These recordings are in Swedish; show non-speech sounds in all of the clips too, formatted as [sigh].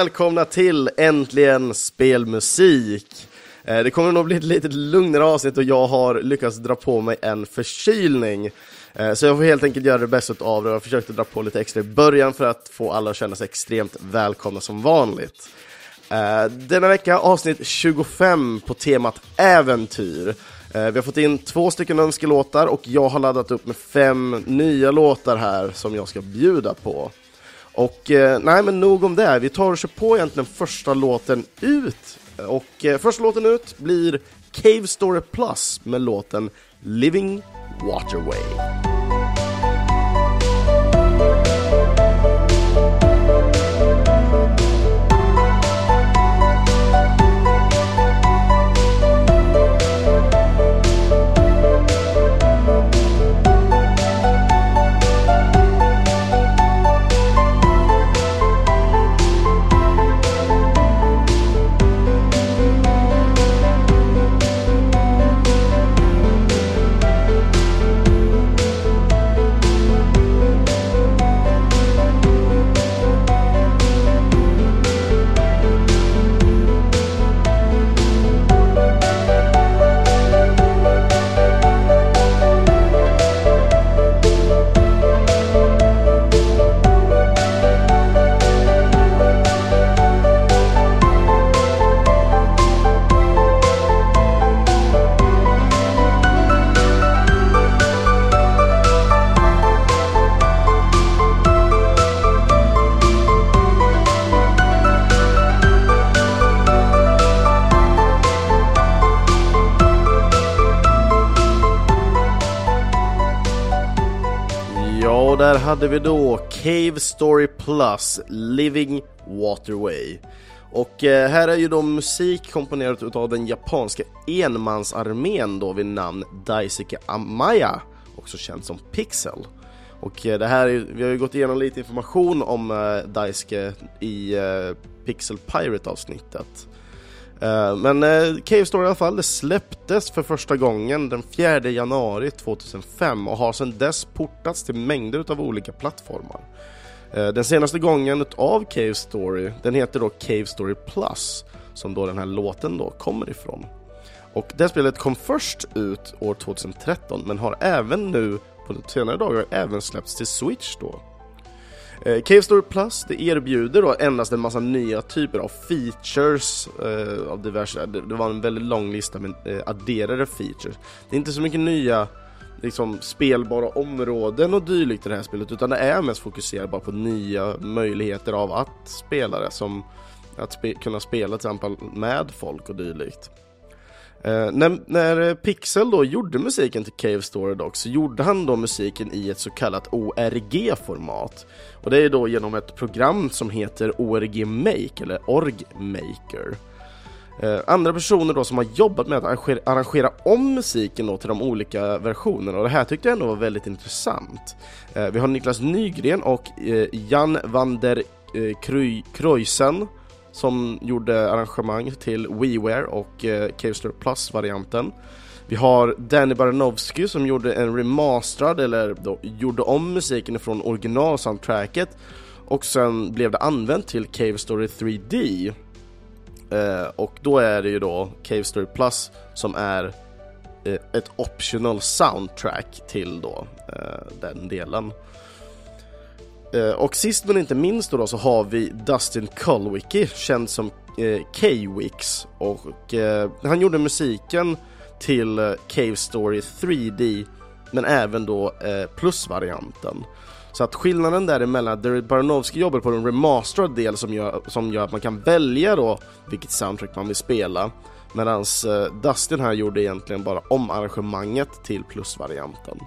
välkomna till Äntligen Spelmusik! Eh, det kommer nog bli ett lite lugnare avsnitt och jag har lyckats dra på mig en förkylning. Eh, så jag får helt enkelt göra det bästa av det. Jag försökte dra på lite extra i början för att få alla att känna sig extremt välkomna som vanligt. Eh, denna vecka avsnitt 25 på temat äventyr. Vi har fått in två stycken önskelåtar och jag har laddat upp med fem nya låtar här som jag ska bjuda på. Och eh, nej, men nog om det. Vi tar och kör på egentligen första låten ut. Och eh, första låten ut blir Cave Story Plus med låten Living Waterway. Hade vi då Cave Story Plus, Living Waterway. Och eh, här är ju då musik komponerat utav den japanska enmansarmén då vid namn Daisuke Amaya, också känd som Pixel. Och eh, det här är, vi har ju gått igenom lite information om eh, Daisuke i eh, Pixel Pirate avsnittet. Eh, men eh, Cave Story i alla fall, det släpptes för första gången den 4 januari 2005 och har sedan dess portats till mängder av olika plattformar. Eh, den senaste gången av Cave Story, den heter då Cave Story Plus, som då den här låten då kommer ifrån. Och det spelet kom först ut år 2013 men har även nu på senare dagar även släppts till Switch då. Eh, Cave Story Plus det erbjuder då endast en massa nya typer av features eh, av diverse, det, det, var en väldigt lång lista med eh, adderade features. Det är inte så mycket nya liksom, spelbara områden och dylikt i det här spelet utan det är mest fokuserat bara på nya möjligheter av att spela det som att spe kunna spela till exempel med folk och dylikt. Eh, när, när, eh, Pixel då gjorde musiken till Cave Story dock så gjorde han då musiken i ett så kallat ORG-format. Och det är då genom ett program som heter ORG Make eller Org Maker. Eh, andra personer då som har jobbat med att arrangera, arrangera om musiken då till de olika versionerna och det här tyckte jag ändå var väldigt intressant. Eh, vi har Niklas Nygren och eh, Jan van der eh, Kruijsen som gjorde arrangemang till WeWare och eh, Cave Plus-varianten. Vi har Danny Baranovsky som gjorde en remasterad, eller då, gjorde om musiken från originalsoundtracket och sen blev det använt till Cave Story 3D. Eh, och då är det ju då Cave Story Plus som är eh, ett optional soundtrack till då eh, den delen. Eh, och sist men inte minst då, så har vi Dustin Kulwicki, känd som eh, K-Wix. Och eh, han gjorde musiken till eh, Cave Story 3D, men även då eh, plusvarianten. Så att skillnaden däremellan, Derek Baranowski jobbar på en remasterad del som gör, som gör att man kan välja då vilket soundtrack man vill spela. Medan eh, Dustin här gjorde egentligen bara om arrangemanget till plusvarianten.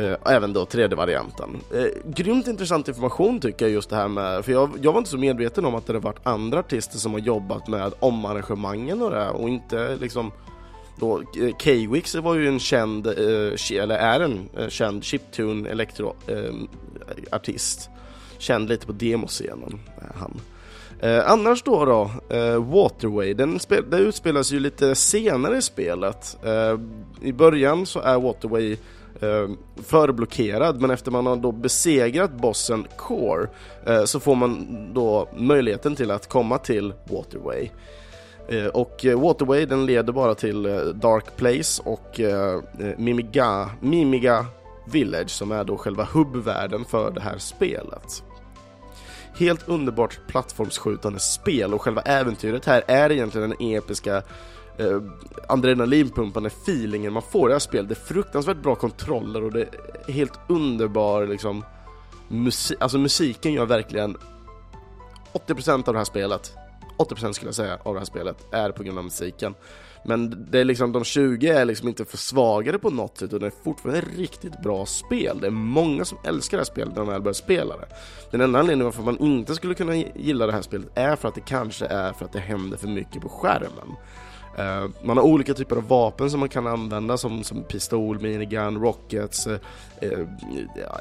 Eh, även då tredje varianten. Eh, grymt intressant information tycker jag just det här med, för jag, jag var inte så medveten om att det har varit andra artister som har jobbat med omarrangemangen och det och inte liksom då, eh, K-Wix var ju en känd, eh, eller är en eh, känd chiptune elektro eh, artist. Känd lite på demoscenen, eh, han. Eh, annars då, då eh, Waterway, den, det utspelas ju lite senare i spelet. Eh, I början så är Waterway Eh, förblockerad men efter man har då besegrat bossen Core eh, så får man då möjligheten till att komma till Waterway. Eh, och Waterway den leder bara till Dark Place och Mimiga, Mimiga Village som är då själva hubbvärlden för det här spelet. Helt underbart plattformsskjutande spel och själva äventyret här är egentligen den episka eh, adrenalinpumpande feelingen man får i det här spelet. Det är fruktansvärt bra kontroller och det är helt underbar liksom musik, alltså musiken gör verkligen 80% av det här spelet 80% skulle jag säga av det här spelet är på grund av musiken. Men det är liksom, de 20 är liksom inte försvagade på något sätt utan det är fortfarande ett riktigt bra spel. Det är många som älskar det här spelet när de väl börjar spela det. Den enda anledningen varför man inte skulle kunna gilla det här spelet är för att det kanske är för att det händer för mycket på skärmen. Uh, man har olika typer av vapen som man kan använda som, som pistol, minigun, rockets, uh, uh,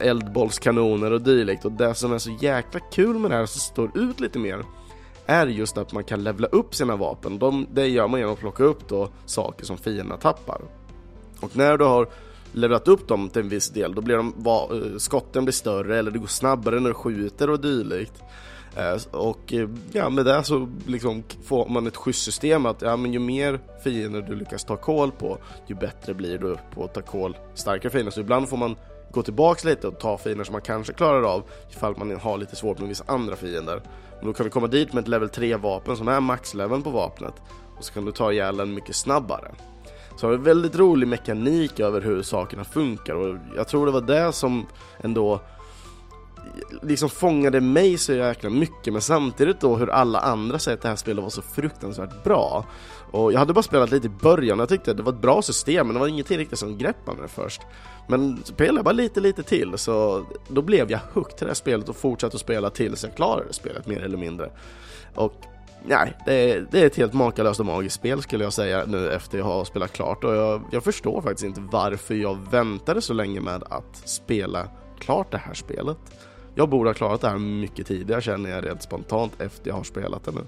eldbollskanoner och dylikt och det som är så jäkla kul med det här som står ut lite mer är just att man kan levla upp sina vapen. De, det gör man genom att plocka upp då saker som fienderna tappar. Och när du har levlat upp dem till en viss del, då blir de, va, skotten blir större eller det går snabbare när du skjuter och dylikt. Eh, och eh, ja, med det så liksom får man ett schysst system att ja, men ju mer fiender du lyckas ta koll på, ju bättre blir du på att ta koll starkare fiender. Så ibland får man gå tillbaks lite och ta fiender som man kanske klarar av ifall man har lite svårt med vissa andra fiender. Men då kan du komma dit med ett level 3 vapen som är maxleveln på vapnet och så kan du ta ihjäl den mycket snabbare. Så det är en väldigt rolig mekanik över hur sakerna funkar och jag tror det var det som ändå liksom fångade mig så jäkla mycket men samtidigt då hur alla andra säger att det här spelet var så fruktansvärt bra. Och jag hade bara spelat lite i början och jag tyckte att det var ett bra system men det var ingenting riktigt som greppade mig först. Men spelade bara lite lite till så då blev jag hooked till det här spelet och fortsatte att spela tills jag klarade spelet mer eller mindre. Och nej, det är, det är ett helt makalöst och magiskt spel skulle jag säga nu efter jag har spelat klart och jag, jag förstår faktiskt inte varför jag väntade så länge med att spela klart det här spelet. Jag borde ha klarat det här mycket tidigare känner jag rent spontant efter jag har spelat det nu.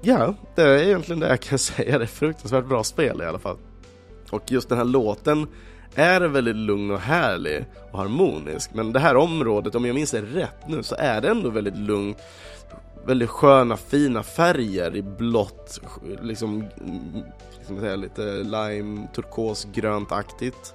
Ja, det är egentligen det jag kan säga. Det är fruktansvärt bra spel i alla fall. Och just den här låten är väldigt lugn och härlig och harmonisk. Men det här området, om jag minns det rätt nu, så är det ändå väldigt lugnt. Väldigt sköna, fina färger i blått, liksom, liksom säga, lite lime, turkos, grönt-aktigt.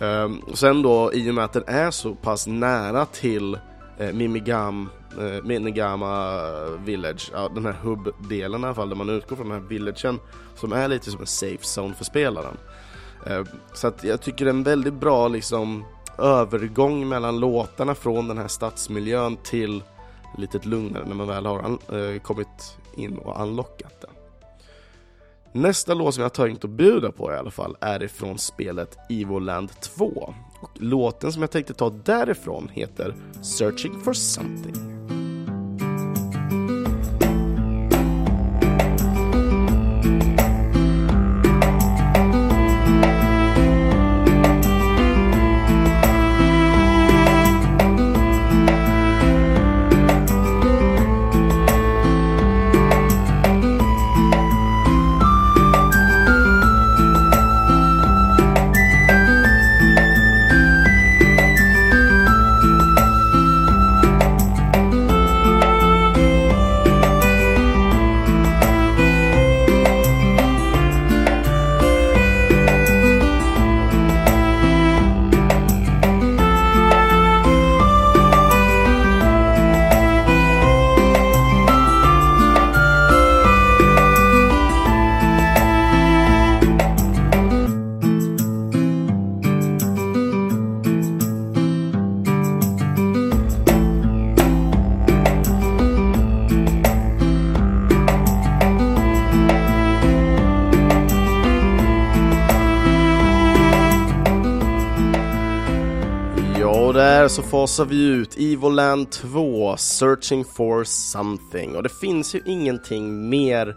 Ehm, sen då, i och med att den är så pass nära till eh, Mimigam, eh, Minigama Village, ja, den här hubb-delen i alla fall, där man utgår från den här villagen som är lite som en safe zone för spelaren. Ehm, så att jag tycker det är en väldigt bra liksom övergång mellan låtarna från den här stadsmiljön till lite lugnare när man väl har eh, kommit in och anlockat den. Nästa låt som jag har tänkt att bjuda på i alla fall är ifrån spelet Evoland 2. Och låten som jag tänkte ta därifrån heter Searching for something. Fasar vi ut Evoland 2, Searching for something. Och det finns ju ingenting mer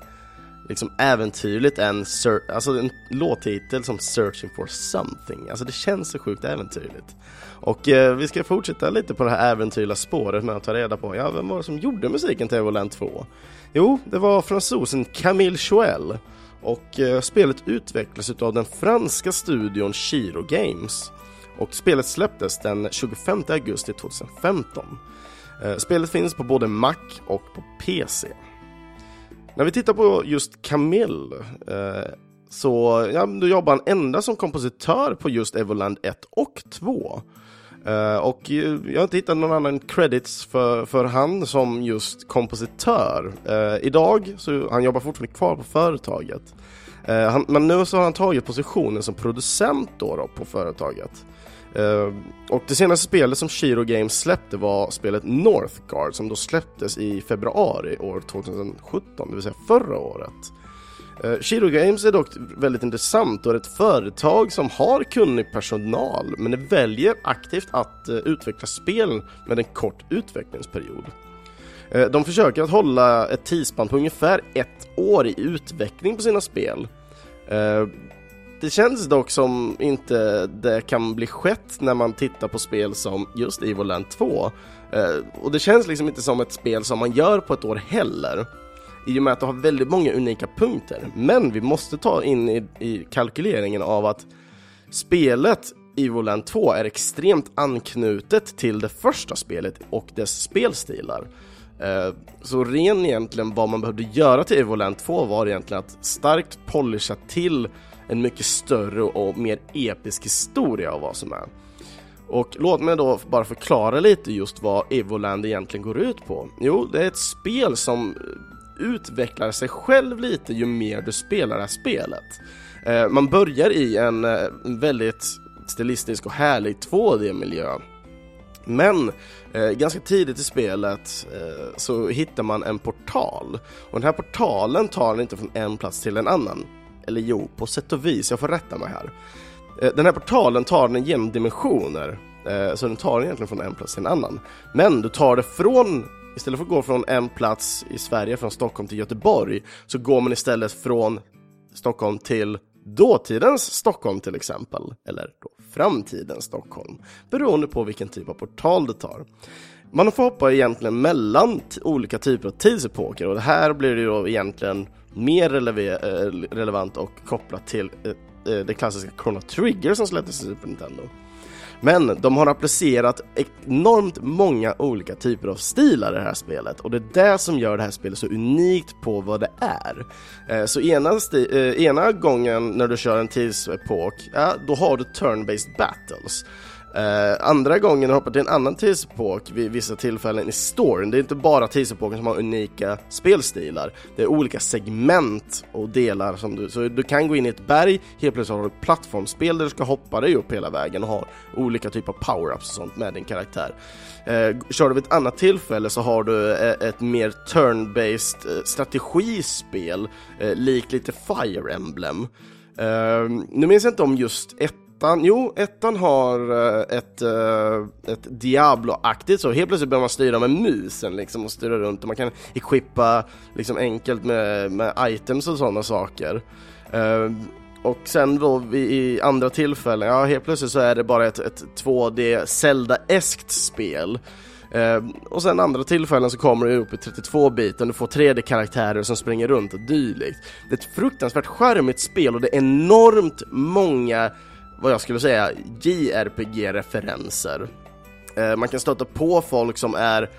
liksom äventyrligt än alltså en låttitel som Searching for something. Alltså det känns så sjukt äventyrligt. Och eh, vi ska fortsätta lite på det här äventyrliga spåret med att ta reda på, ja vem var det som gjorde musiken till Evoland 2? Jo, det var fransosen Camille Joel. Och eh, spelet utvecklas av den franska studion Shiro Games. Och spelet släpptes den 25 augusti 2015. Eh, spelet finns på både Mac och på PC. När vi tittar på just Camille eh, så ja, då jobbar han enda som kompositör på just Evoland 1 och 2. Uh, eh, och jag har inte hittat någon annan credits för, för han som just kompositör. Uh, idag, så han jobbar fortfarande kvar på företaget. Uh, han, men nu så har han tagit positionen som producent då, då på företaget. Eh, och det senaste spelet som Shiro Games släppte var spelet Northgard som då släpptes i februari år 2017, det vill säga förra året. Uh, Shiro Games är dock väldigt intressant och är ett företag som har kunnig personal men det väljer aktivt att uh, utveckla spel med en kort utvecklingsperiod. De försöker att hålla ett tidsspann på ungefär ett år i utveckling på sina spel. Det känns dock som inte det kan bli skett när man tittar på spel som just Evoland 2. Eh, och det känns liksom inte som ett spel som man gör på ett år heller i och med att det har väldigt många unika punkter. Men vi måste ta in i, i kalkyleringen av att spelet Evoland 2 är extremt anknutet till det första spelet och dess spelstilar. Eh, så ren egentligen vad man behövde göra till Evoland 2 var egentligen att starkt polisha till en mycket större och mer episk historia av vad som är. Och låt mig då bara förklara lite just vad Evoland egentligen går ut på. Jo, det är ett spel som utvecklar sig själv lite ju mer du spelar det här spelet. Eh, man börjar i eh, en väldigt stilistisk och härlig 2D-miljö. Men eh, ganska tidigt i spelet eh, så hittar man en portal och den här portalen tar inte från en plats till en annan. Eller jo, på sätt och vis, jag får rätta mig här. Eh, den här portalen tar den genom dimensioner, eh, så den tar den egentligen från en plats till en annan. Men du tar det från Istället för att gå från en plats i Sverige, från Stockholm till Göteborg, så går man istället från Stockholm till dåtidens Stockholm till exempel, eller då framtidens Stockholm, beroende på vilken typ av portal du tar. Man får hoppa egentligen mellan olika typer av tidsepoker och det här blir ju då egentligen mer eh, relevant och kopplat till eh, eh, det klassiska Chrono Trigger som släpptes i Super Nintendo. Men de har applicerat enormt många olika typer av stilar i det här spelet och det är det som gör det här spelet så unikt på vad det är. Eh, så ena, eh, ena gången när du kör en tidsepok, ja, då har du turn-based battles. Uh, andra gången du hoppar till en annan tidsepok vid vissa tillfällen i storyn, det är inte bara tidsepoken som har unika spelstilar, det är olika segment och delar som du, så du kan gå in i ett berg, helt plötsligt har du ett plattformsspel där du ska hoppa dig upp hela vägen och ha olika typer av power-ups och sånt med din karaktär. Uh, kör du vid ett annat tillfälle så har du eh, ett mer turn-based strategispel, likt lite Fire Emblem. nu minns jag inte om just ett ettan, jo, ettan har eh, ett, eh, ett Diablo-aktigt så, helt plötsligt börjar man styra med musen liksom och styra runt och man kan equippa liksom enkelt med, med items och sådana saker. Eh, och sen då i andra tillfällen, ja helt plötsligt så är det bara ett, ett 2D Zelda-eskt spel. Uh, och sen andra tillfällen så kommer du upp i 32-biten, du får 3D-karaktärer som springer runt och dylikt. Det är ett fruktansvärt charmigt spel och det är enormt många vad jag skulle säga, JRPG-referenser. Eh, man kan stöta på folk som är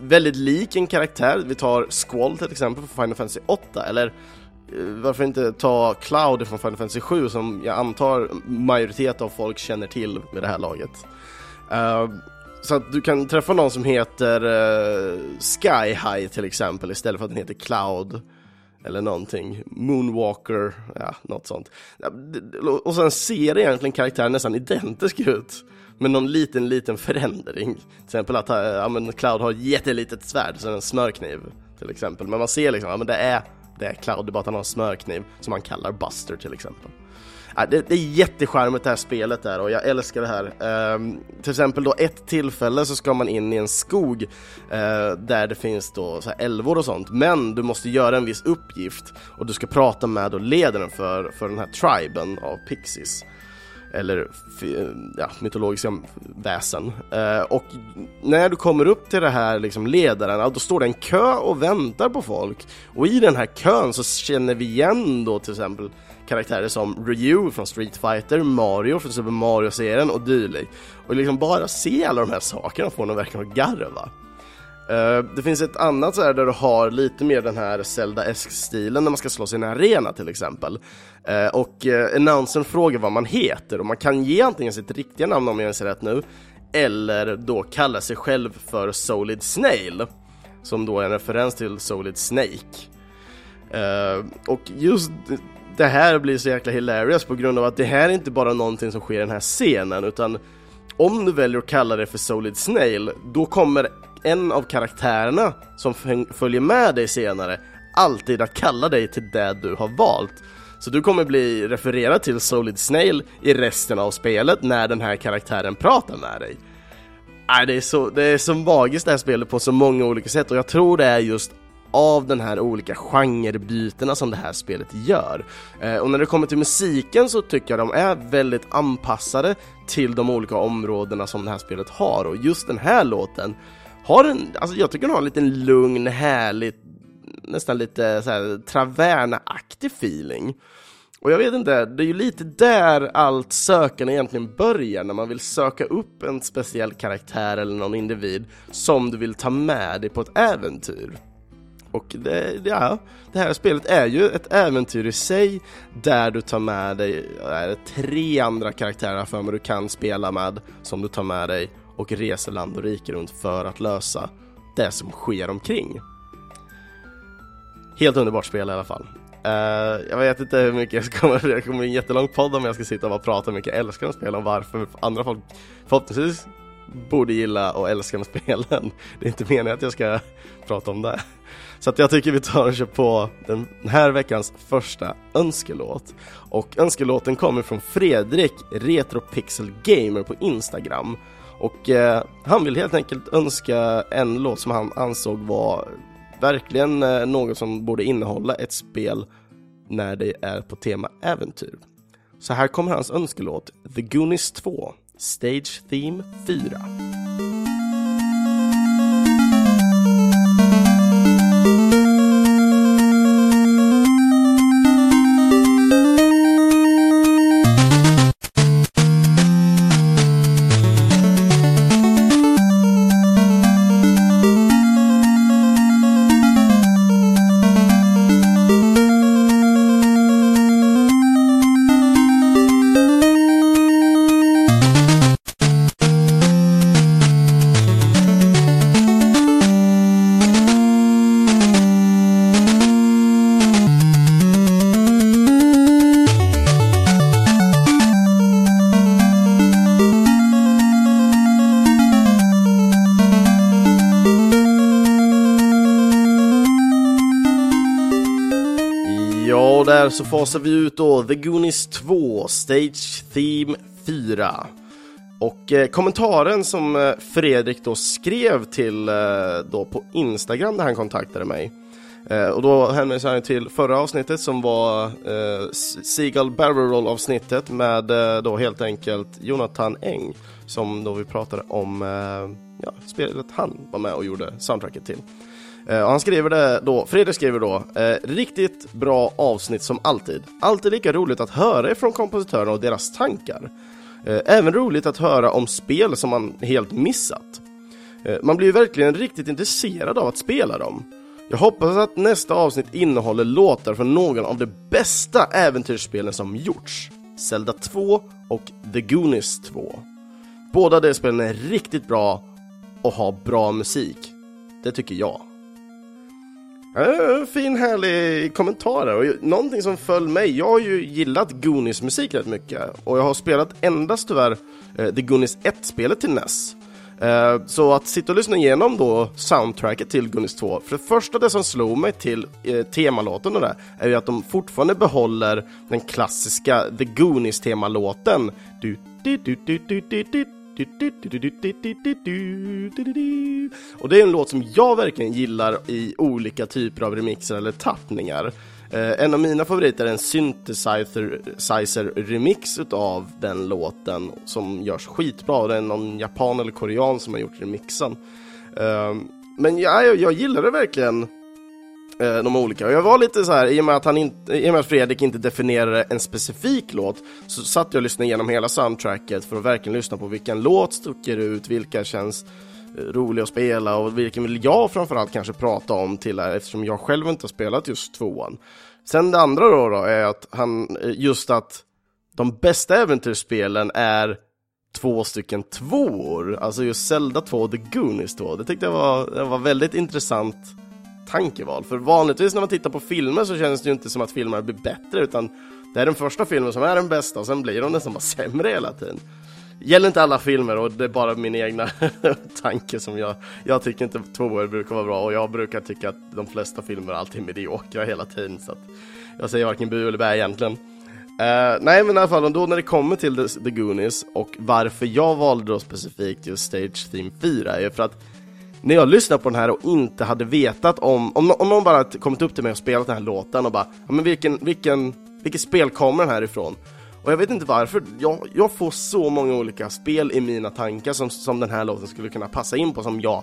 väldigt lik en karaktär, vi tar Squall till exempel från Final Fantasy 8, eller eh, varför inte ta Cloud från Final Fantasy 7 som jag antar majoritet av folk känner till med det här laget. Uh, så att du kan träffa någon som heter uh, Sky High till exempel istället för att den heter Cloud eller någonting. Moonwalker, ja, något sånt. Och sen ser egentligen karaktären nästan identisk ut. Med någon liten, liten förändring. Till exempel att eh, ja, men Cloud har ett jättelitet svärd, så en smörkniv till exempel. Men man ser liksom, ja men det är, det är Cloud, det är bara att han har en smörkniv som han kallar Buster till exempel. Det, det är jättecharmigt det här spelet där och jag älskar det här. Um, till exempel då ett tillfälle så ska man in i en skog uh, där det finns då så här älvor och sånt, men du måste göra en viss uppgift och du ska prata med och ledaren för, för den här triben av pixies eller ja, mytologiska väsen. Eh, och när du kommer upp till det här liksom ledaren, då står det en kö och väntar på folk. Och i den här kön så känner vi igen då till exempel karaktärer som Ryu från Street Fighter, Mario från Super Mario-serien och dylikt. Och liksom bara se alla de här sakerna får en verkligen att garva. Uh, det finns ett annat så här där du har lite mer den här Zelda-esk-stilen när man ska slåss i en arena till exempel. Uh, och eh, uh, announcern frågar vad man heter och man kan ge antingen sitt riktiga namn om jag minns rätt nu, eller då kalla sig själv för Solid Snail, som då är en referens till Solid Snake. Uh, och just det här blir så jäkla hilarious på grund av att det här är inte bara någonting som sker i den här scenen utan om du väljer att kalla det för Solid Snail, då kommer en av karaktärerna som följer med dig senare alltid att kalla dig till det du har valt. Så du kommer bli refererad till Solid Snail i resten av spelet när den här karaktären pratar med dig. Nej, det är så, det är så magiskt det här spelet på så många olika sätt och jag tror det är just av den här olika genrebytena som det här spelet gör. Eh, och när det kommer till musiken så tycker jag de är väldigt anpassade till de olika områdena som det här spelet har och just den här låten har en, alltså jag tycker den har en liten lugn, härlig, nästan lite så Traverna-aktig feeling. Och jag vet inte, det är ju lite där allt sökande egentligen börjar när man vill söka upp en speciell karaktär eller någon individ som du vill ta med dig på ett äventyr. Och det, ja, det här spelet är ju ett äventyr i sig där du tar med dig tre andra karaktärer för mig du kan spela med som du tar med dig och reser land och rike runt för att lösa det som sker omkring. Helt underbart spel i alla fall. Uh, jag vet inte hur mycket jag ska komma, det kommer bli en jättelång podd om jag ska sitta och bara prata mycket jag älskar de spelen och varför andra folk förhoppningsvis borde gilla och älska de [laughs] spelen. Det är inte meningen att jag ska prata om det. Så att jag tycker vi tar och kör på den här veckans första önskelåt. Och önskelåten kommer från Fredrik Retropixel Gamer på Instagram. Och eh, han vill helt enkelt önska en låt som han ansåg var verkligen eh, något som borde innehålla ett spel när det är på tema äventyr. Så här kommer hans önskelåt The Goonies 2 Stage Theme 4. Så fasar vi ut då The Goonies 2, Stage Theme 4. Och eh, kommentaren som eh, Fredrik då skrev till eh, då på Instagram när han kontaktade mig eh, och då hänvisar han till förra avsnittet som var eh, Seagull Barrel Roll avsnittet med eh, då helt enkelt Jonathan Eng som då vi pratade om eh, ja, spelet han var med och gjorde soundtracket till. Eh, och han skriver det då, Fredrik skriver då, eh, riktigt bra avsnitt som alltid. Alltid lika roligt att höra ifrån kompositörerna och deras tankar. Eh, även roligt att höra om spel som man helt missat. Man blir ju verkligen riktigt intresserad av att spela dem. Jag hoppas att nästa avsnitt innehåller låtar från någon av de bästa äventyrsspelen som gjorts. Zelda 2 och The Goonies 2. Båda de spelen är riktigt bra och har bra musik. Det tycker jag. Äh, fin härlig kommentar och någonting som föll mig, jag har ju gillat Goonies musik rätt mycket och jag har spelat endast tyvärr eh, The Goonies 1-spelet till NES. Eh, så att sitta och lyssna igenom då soundtracket till Goonies 2, för det första det som slog mig till eh, temalåten och det är ju att de fortfarande behåller den klassiska The Goonies temalåten. Du, du, du, du, du, du, du, och det är en låt som jag verkligen gillar i olika typer av remixer eller tappningar. Eh, en av mina favoriter är en synthesizer-remix utav den låten som görs skitbra. Det är någon japan eller korean som har gjort remixen. Eh, men ja, jag, jag det verkligen eh, de olika. Och jag var lite så här, i och med att, han in, i och med att Fredrik inte definierade en specifik låt, så satt jag och lyssnade igenom hela soundtracket för att verkligen lyssna på vilken låt sticker ut, vilka känns eh, roliga att spela och vilken vill jag framförallt kanske prata om till här eftersom jag själv inte har spelat just tvåan. Sen det andra då, då är att han, eh, just att de bästa äventyrsspelen är två stycken tvåor, alltså just Zelda 2 och The Goonies 2. Det tyckte jag var, det var väldigt intressant tankeval, för vanligtvis när man tittar på filmer så känns det ju inte som att filmer blir bättre, utan det är den första filmen som är den bästa och sen blir de nästan bara sämre hela tiden gäller inte alla filmer och det är bara min egna [laughs] tanke som jag, jag tycker inte tvåor brukar vara bra och jag brukar tycka att de flesta filmer alltid är mediokra hela tiden så att jag säger varken bu eller bä egentligen. Uh, nej men i alla fall, då när det kommer till The, The Goonies och varför jag valde då specifikt just Stage Theme 4 är för att när jag lyssnade på den här och inte hade vetat om, om, om någon bara kommit upp till mig och spelat den här låten och bara, ja men vilken, vilken, vilket spel kommer den här ifrån? Och jag vet inte varför, jag, jag får så många olika spel i mina tankar som, som den här låten skulle kunna passa in på, som jag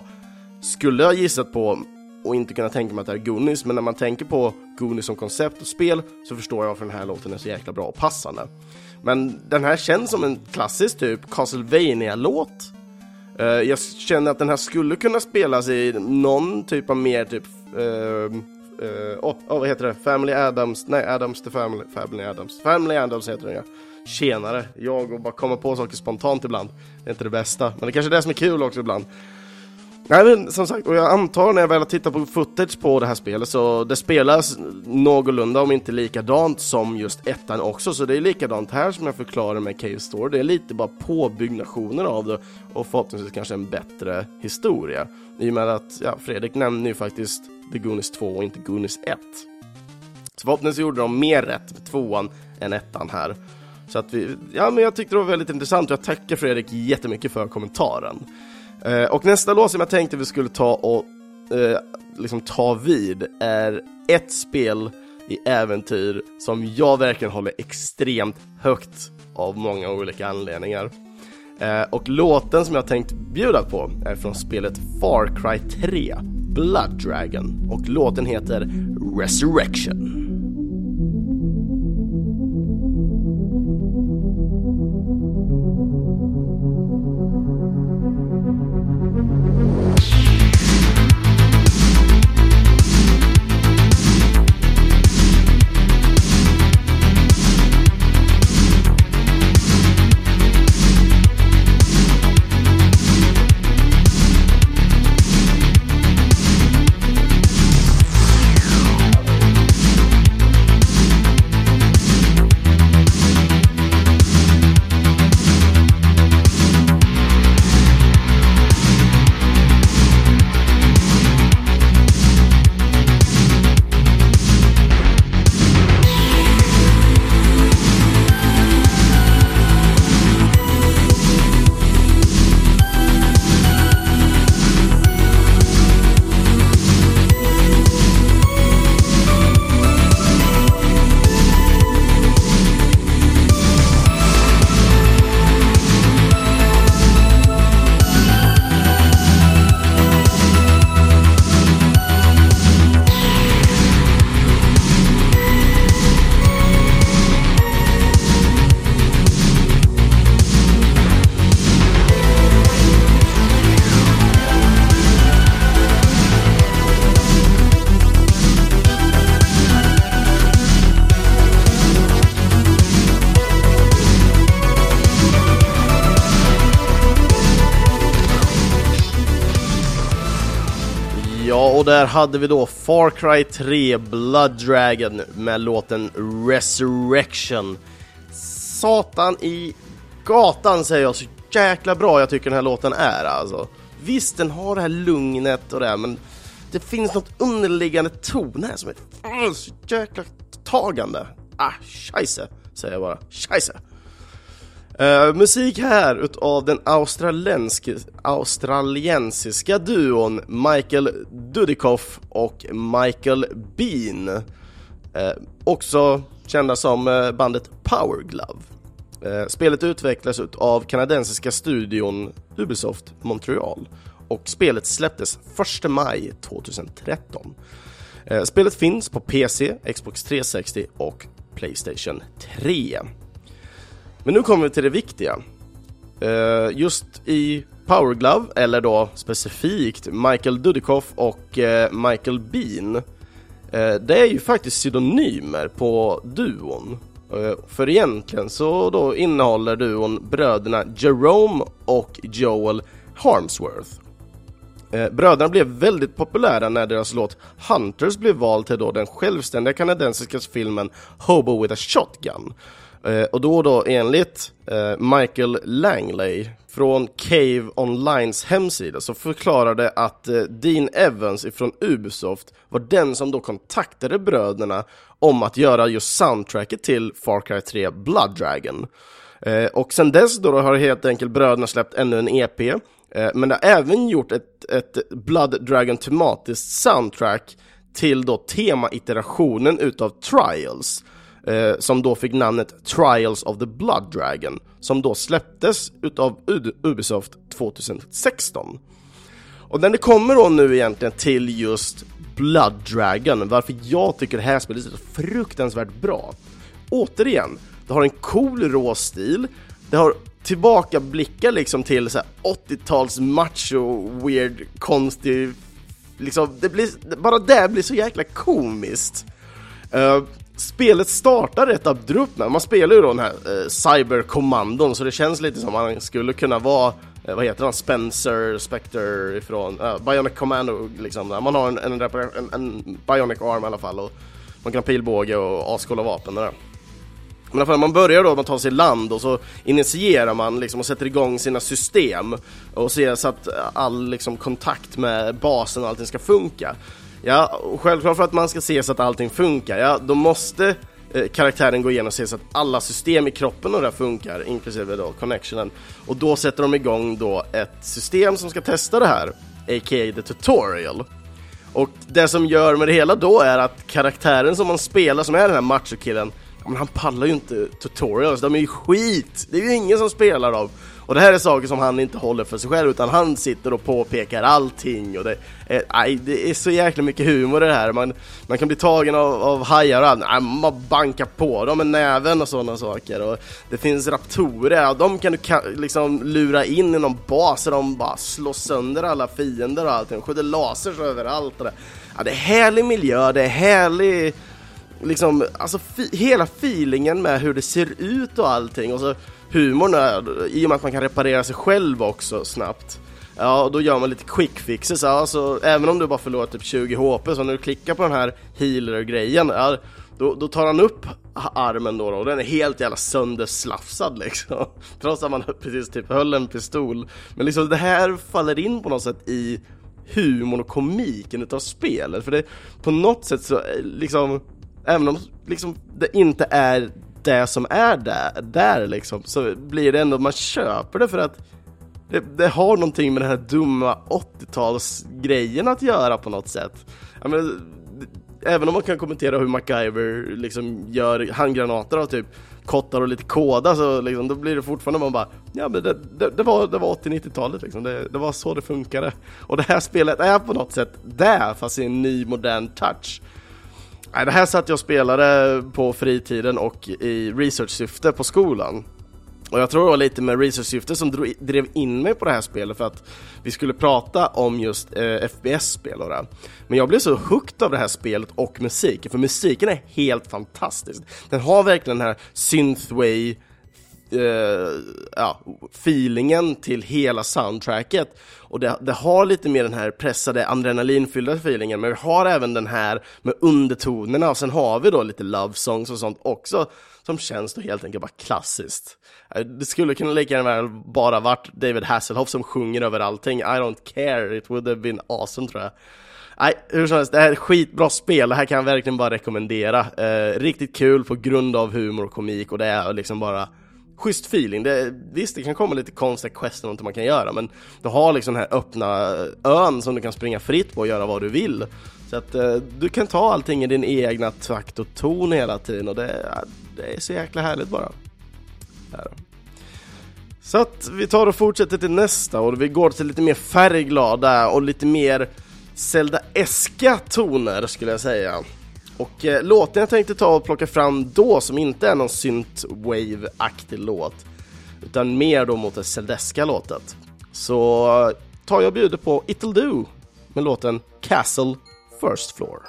skulle ha gissat på och inte kunna tänka mig att det är Goonies, men när man tänker på Goonies som koncept och spel så förstår jag varför den här låten är så jäkla bra och passande. Men den här känns som en klassisk typ Castlevania-låt. Uh, jag känner att den här skulle kunna spelas i någon typ av mer typ uh, uh, oh, oh, vad heter det? Family Adams, nej Adams the Family, Family Adams, Family Adams heter den ja. Tjenare, jag och bara komma på saker spontant ibland. Det är inte det bästa, men det är kanske är det som är kul också ibland. Nej men som sagt, och jag antar när jag väl har tittat på footage på det här spelet så det spelas någorlunda om inte likadant som just ettan också så det är likadant här som jag förklarar med Cave Store. Det är lite bara påbyggnationer av det och förhoppningsvis kanske en bättre historia. I och med att, ja, Fredrik nämnde ju faktiskt The Goonies 2 och inte Goonies 1. Så förhoppningsvis gjorde de mer rätt med tvåan än ettan här. Så att vi, ja men jag tyckte det var väldigt intressant och jag tackar Fredrik jättemycket för kommentaren. Eh, och nästa låt som jag tänkte vi skulle ta och eh, liksom ta vid är ett spel i äventyr som jag verkligen håller extremt högt av många olika anledningar. Eh, och låten som jag tänkt bjuda på är från spelet Far Cry 3, Blood Dragon, och låten heter Resurrection. Och där hade vi då Far Cry 3 Blood Dragon med låten Resurrection. Satan i gatan säger jag, så jäkla bra jag tycker den här låten är alltså. Visst, den har det här lugnet och det men det finns något underliggande ton här som är så jäkla tagande. Ah, scheisse, säger jag bara. Scheisse. Uh, musik här utav den australiensiska duon Michael Dudikoff och Michael Bean. Uh, också kända som eh, bandet Power Glove. Uh, spelet utvecklas av kanadensiska studion Ubisoft Montreal och spelet släpptes 1 maj 2013. Spelet finns på PC, Xbox 360 och Playstation 3. Men nu kommer vi till det viktiga. Eh, just i Power Glove, eller då specifikt Michael Dudikoff och eh, Michael Bean, eh, det är ju faktiskt synonymer på duon. För egentligen så då innehåller duon bröderna Jerome och Joel Harmsworth. Bröderna blev väldigt populära när deras låt Hunters blev vald till då den självständiga kanadensiska filmen Hobo with a Shotgun. Eh, och då då enligt eh, Michael Langley från Cave Onlines hemsida så förklarade att eh, Dean Evans ifrån Ubisoft var den som då kontaktade bröderna om att göra just soundtracket till Far Cry 3 Blood Dragon. och sen dess då har helt enkelt bröderna släppt ännu en EP men det har även gjort ett, ett Blood Dragon tematiskt soundtrack till då tema-iterationen utav Trials eh, som då fick namnet Trials of the Blood Dragon som då släpptes utav Ubisoft 2016. Och när det kommer då nu egentligen till just Blood Dragon, varför jag tycker det här spelet är så fruktansvärt bra. Återigen, det har en cool rå stil, det har tillbakablickar liksom till så 80-tals macho, weird, konstig, liksom, det blir, bara det blir så jäkla komiskt. Uh, spelet startar rätt abrupt när man spelar ju då den här eh, cyberkommandon så det känns lite som man skulle kunna vara eh, vad heter han, Spencer Spectre ifrån eh, Bionic Commando liksom, man har en, en, en, en Bionic Arm i alla fall och man kan ha pilbåge och ascoola vapen där. Men i alla fall, man börjar då med att sig land och så initierar man liksom och sätter igång sina system och ser så att all liksom, kontakt med basen och allting ska funka. Ja, och självklart för att man ska se så att allting funkar, ja, då måste eh, karaktären gå igenom och se så att alla system i kroppen och det funkar, inklusive då connectionen. Och då sätter de igång då ett system som ska testa det här, a.k.a. the tutorial. Och det som gör med det hela då är att karaktären som man spelar, som är den här machokillen, men han pallar ju inte tutorials, de är ju skit! Det är ju ingen som spelar dem! Och det här är saker som han inte håller för sig själv utan han sitter och påpekar allting och det är, aj, det är så jäkla mycket humor i det här. Man, man kan bli tagen av, av hajar och allt. man bankar på dem med näven och sådana saker. Och det finns raptorer, och de kan du liksom lura in i någon bas och de bara slår sönder alla fiender och allting. Skjuter lasers överallt och det. Ja, det är härlig miljö, det är härlig liksom, alltså fi hela feelingen med hur det ser ut och allting och så humorn är, i och med att man kan reparera sig själv också snabbt. Ja, och då gör man lite quick fixes, ja alltså även om du bara förlorar typ 20 HP, så när du klickar på den här healer-grejen, ja, då, då, tar han upp armen då, då och den är helt jävla sönderslafsad liksom. [laughs] Trots att man [laughs] precis typ höll en pistol. Men liksom det här faller in på något sätt i humorn och komiken utav spelet, för det på något sätt så eh, liksom även om liksom, det inte är det som är där, där liksom, så blir det ändå, man köper det för att det, det har någonting med den här dumma 80-talsgrejen att göra på något sätt. Jag menar, även om man kan kommentera hur MacGyver liksom gör handgranater av typ kottar och lite kåda så liksom, då blir det fortfarande man bara Ja men det, det, det var, det var 80-90-talet liksom, det, det var så det funkade. Och det här spelet är på något sätt där fast i en ny modern touch. Nej, det här satt jag och spelade på fritiden och i researchsyfte på skolan. Och jag tror det var lite med researchsyfte som drev in mig på det här spelet för att vi skulle prata om just eh, FPS-spel och det. Men jag blev så hooked av det här spelet och musiken, för musiken är helt fantastisk. Den har verkligen den här synthwave uh, ja, feelingen till hela soundtracket. Och det, det, har lite mer den här pressade adrenalinfyllda feelingen, men vi har även den här med undertonerna och sen har vi då lite love songs och sånt också som känns då helt enkelt bara klassiskt. Eh, det skulle kunna lika gärna bara varit David Hasselhoff som sjunger över allting. I don't care, it would have been awesome tror jag. Nej, hur som helst, det här är ett skitbra spel, det här kan jag verkligen bara rekommendera. Eh, riktigt kul på grund av humor och komik och det är liksom bara schysst feeling. Det, visst, det kan komma lite konstiga quest och man kan göra, men du har liksom den här öppna ön som du kan springa fritt på och göra vad du vill. Så att eh, du kan ta allting i din egna takt och ton hela tiden och det, det är så jäkla härligt bara. Här. Så att vi tar och fortsätter till nästa och vi går till lite mer färgglada och lite mer Zelda-eska toner skulle jag säga. Och eh, låten jag tänkte ta och plocka fram då som inte är någon synthwave-aktig låt utan mer då mot det Zeldeska låtet. Så eh, tar jag och bjuder på It'll Do med låten Castle First Floor.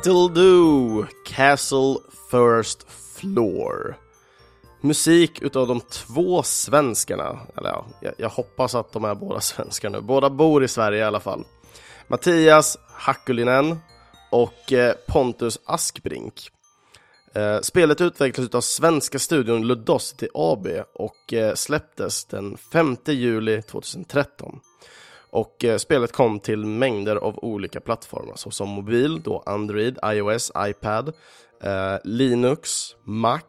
It'll do, Castle First Floor. Musik utav de två svenskarna, eller ja, jag, jag hoppas att de är båda [laughs] svenskar nu. Båda bor i Sverige i alla fall. Mattias Hakulinen och eh, Pontus Askbrink. Eh, spelet utvecklades av svenska studion Ludosity AB och eh, släpptes den 5 juli 2013. Och eh, spelet kom till mängder av olika plattformar såsom mobil, då Android, iOS, iPad, eh, Linux, Mac,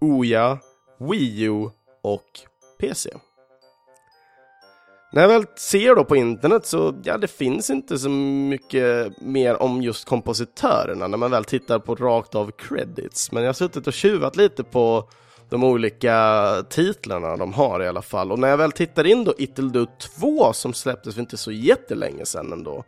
Ouya, Wii U och PC. När jag väl ser då på internet så, ja det finns inte så mycket mer om just kompositörerna när man väl tittar på rakt av credits. Men jag har suttit och tjuvat lite på de olika titlarna de har i alla fall. Och när jag väl tittar in då Itildu 2 som släpptes för inte så jättelänge sedan ändå,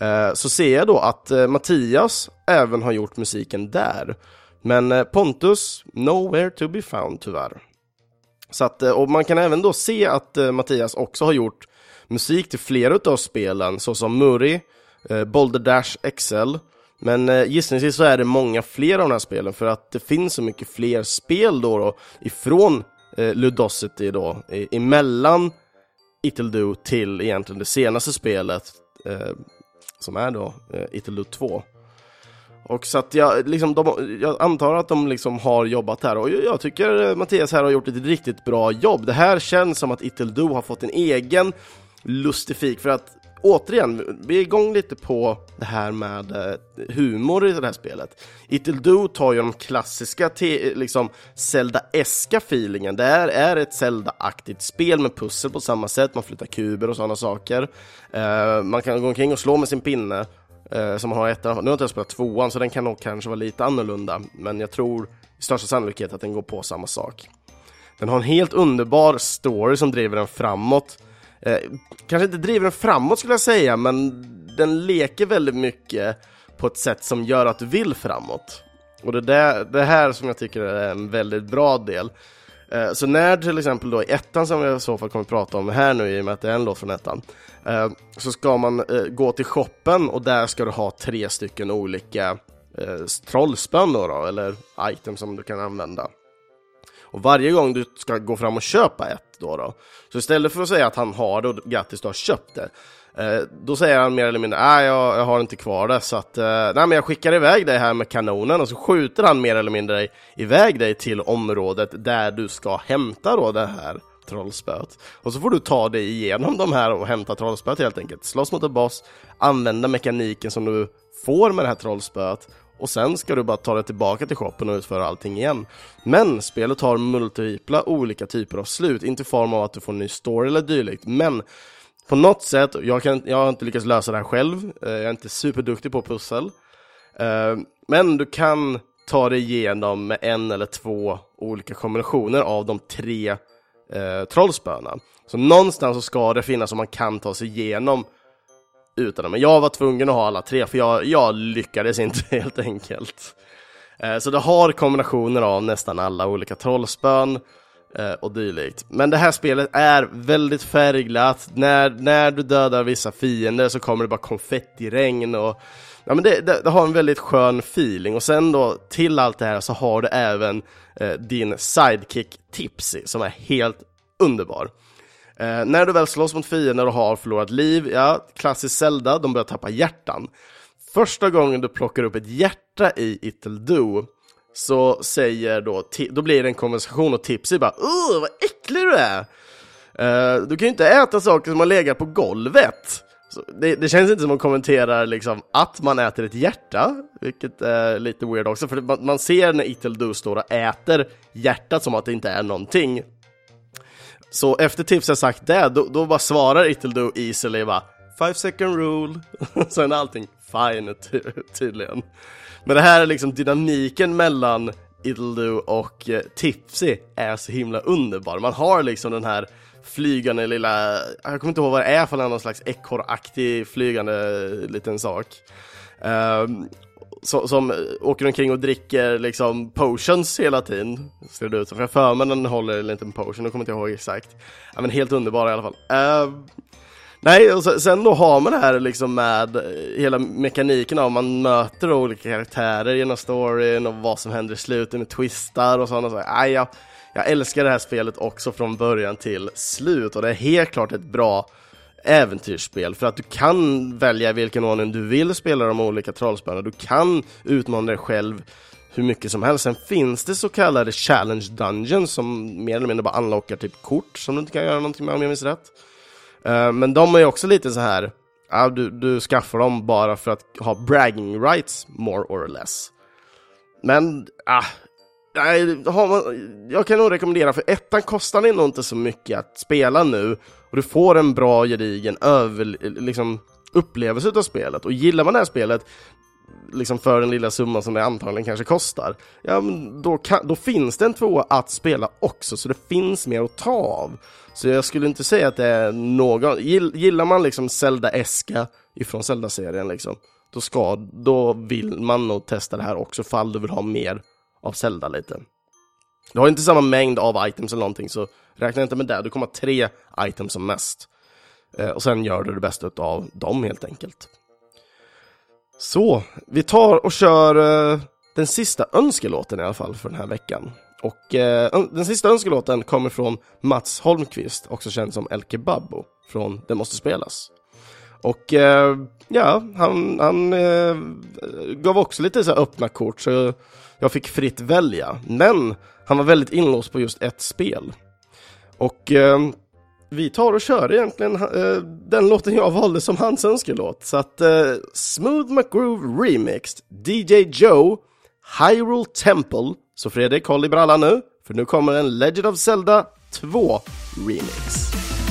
eh, så ser jag då att eh, Mattias även har gjort musiken där. Men eh, Pontus, nowhere to be found tyvärr. Så att, eh, och man kan även då se att eh, Mattias också har gjort musik till flera av spelen, såsom Muri, eh, Boulder Dash XL, men eh, gissningsvis så är det många fler av de här spelen för att det finns så mycket fler spel då, då ifrån eh, Ludosity då, emellan It'll till egentligen det senaste spelet eh, som är då eh, It'll 2. Och så att jag, liksom, de, jag antar att de liksom har jobbat här och jag tycker eh, Mattias här har gjort ett riktigt bra jobb. Det här känns som att It'll har fått en egen lustifik för att återigen, vi är igång lite på det här med eh, humor i det här spelet. Itil Do tar ju de klassiska, liksom Zelda-eska feelingen. Det här är ett Zelda-aktigt spel med pussel på samma sätt, man flyttar kuber och sådana saker. Uh, man kan gå omkring och slå med sin pinne, uh, som man har ettan. Nu har inte jag spelat tvåan, så den kan nog kanske vara lite annorlunda, men jag tror i största sannolikhet att den går på samma sak. Den har en helt underbar story som driver den framåt eh, kanske inte driver den framåt skulle jag säga, men den leker väldigt mycket på ett sätt som gör att du vill framåt. Och det, där, det här som jag tycker är en väldigt bra del. Eh, så när till exempel då i ettan som jag i så fall kommer att prata om här nu i och med att det är en låt från ettan, eh, så ska man eh, gå till shoppen och där ska du ha tre stycken olika eh, trollspön då, då, eller items som du kan använda. Och varje gång du ska gå fram och köpa ett då, då så istället för att säga att han har det och grattis du har köpt det, eh, då säger han mer eller mindre nej jag, jag har inte kvar det så att eh, nej men jag skickar iväg dig här med kanonen och så skjuter han mer eller mindre iväg dig till området där du ska hämta då det här trollspöet. Och så får du ta dig igenom de här och hämta trollspöet helt enkelt. Slåss mot en boss, använda mekaniken som du får med det här trollspöet och sen ska du bara ta dig tillbaka till shoppen och utföra allting igen. Men spelet har multipla olika typer av slut, inte i form av att du får en ny story eller dylikt, men på något sätt, jag, kan, jag har inte lyckats lösa det här själv, eh, jag är inte superduktig på pussel, eh, men du kan ta dig igenom med en eller två olika kombinationer av de tre eh, trollspöna. Så någonstans så ska det finnas som man kan ta sig igenom utan dem. Men jag var tvungen att ha alla tre, för jag, jag lyckades inte [laughs] helt enkelt. Eh, så det har kombinationer av nästan alla olika trollspön eh, och dylikt. Men det här spelet är väldigt färgglatt. När, när du dödar vissa fiender så kommer det bara konfettiregn och ja, men det, det, det, har en väldigt skön feeling. Och sen då till allt det här så har du även eh, din sidekick Tipsy som är helt underbar. Eh, när du väl slåss mot fiender och har förlorat liv, ja, klassiskt Zelda, de börjar tappa hjärtan. Första gången du plockar upp ett hjärta i It'll så säger då, då blir det en konversation och Tipsy bara Åh, vad äcklig du är! Uh, du kan ju inte äta saker som har legat på golvet. Det, det, känns inte som att man kommenterar liksom att man äter ett hjärta, vilket är lite weird också, för man, man ser när It'll står och äter hjärtat som att det inte är någonting. Så efter Tips har sagt det, då, då bara svarar Itildo easily bara Five second rule, [laughs] sen är allting fine ty tydligen. Men det här är liksom dynamiken mellan It'll och eh, Tipsy är så himla underbar. Man har liksom den här flygande lilla, jag kommer inte ihåg vad det är för någon slags ekorraktig flygande eh, liten sak. Um, som, som åker omkring och dricker liksom potions hela tiden, ser det ut som. För jag för mig den håller en liten potion, jag kommer inte ihåg exakt. Ja, men helt underbar i alla fall. Uh, nej, och sen då har man det här liksom med hela mekaniken av man möter olika karaktärer genom storyn och vad som händer i slutet med twistar och sådana saker. Så, jag, jag älskar det här spelet också från början till slut och det är helt klart ett bra äventyrsspel för att du kan välja vilken ordning du vill spela de olika trollspöna. Du kan utmana dig själv hur mycket som helst. Sen finns det så kallade challenge dungeons som mer eller mindre bara unlockar typ kort som du inte kan göra någonting med om jag minns rätt. Uh, men de är ju också lite så här, du, du skaffar dem bara för att ha bragging rights more or less. Men, ah, jag kan nog rekommendera, för ettan kostar nog inte så mycket att spela nu och du får en bra gedigen över, liksom, upplevelse av spelet. Och gillar man det här spelet liksom för den lilla summan som det antagligen kanske kostar, ja men då, kan, då finns det en tvåa att spela också, så det finns mer att ta av. Så jag skulle inte säga att det är någon, gillar man liksom Zelda-eska ifrån Zelda-serien liksom, då ska, då vill man nog testa det här också fall du vill ha mer av Zelda lite. Du har inte samma mängd av items eller någonting, så räkna inte med det. Du kommer ha tre items som mest. Eh, och sen gör du det bästa av dem helt enkelt. Så, vi tar och kör eh, den sista önskelåten i alla fall för den här veckan. Och eh, den sista önskelåten kommer från Mats Holmqvist, också känd som El Kebabbo, från Det måste spelas. Och eh, ja, han, han eh, gav också lite så öppna kort, så jag fick fritt välja. Men han var väldigt inlåst på just ett spel. Och eh, vi tar och kör egentligen eh, den låten jag valde som hans önskelåt. Så att eh, Smooth McGroove Remixed, DJ Joe, Hyrule Temple. Så Fredrik, håll i brallan nu, för nu kommer en Legend of Zelda 2 Remix.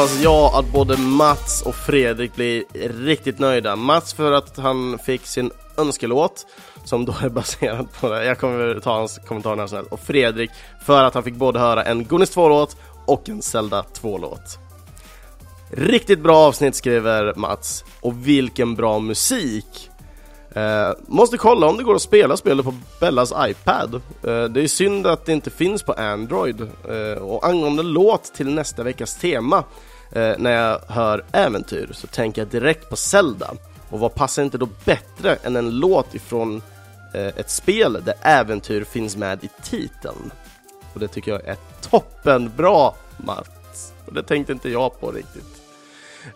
Hoppas jag att både Mats och Fredrik blir riktigt nöjda. Mats för att han fick sin önskelåt som då är baserad på det. Jag kommer ta hans kommentar när snällt. Och Fredrik för att han fick både höra en Gonis 2-låt och en Zelda 2-låt. Riktigt bra avsnitt skriver Mats. Och vilken bra musik! Eh, måste kolla om det går att spela spelet på Bellas iPad. Eh, det är synd att det inte finns på Android. Eh, och angående låt till nästa veckas tema, eh, när jag hör äventyr, så tänker jag direkt på Zelda. Och vad passar inte då bättre än en låt ifrån eh, ett spel där äventyr finns med i titeln? Och det tycker jag är toppenbra, Mats. Och det tänkte inte jag på riktigt.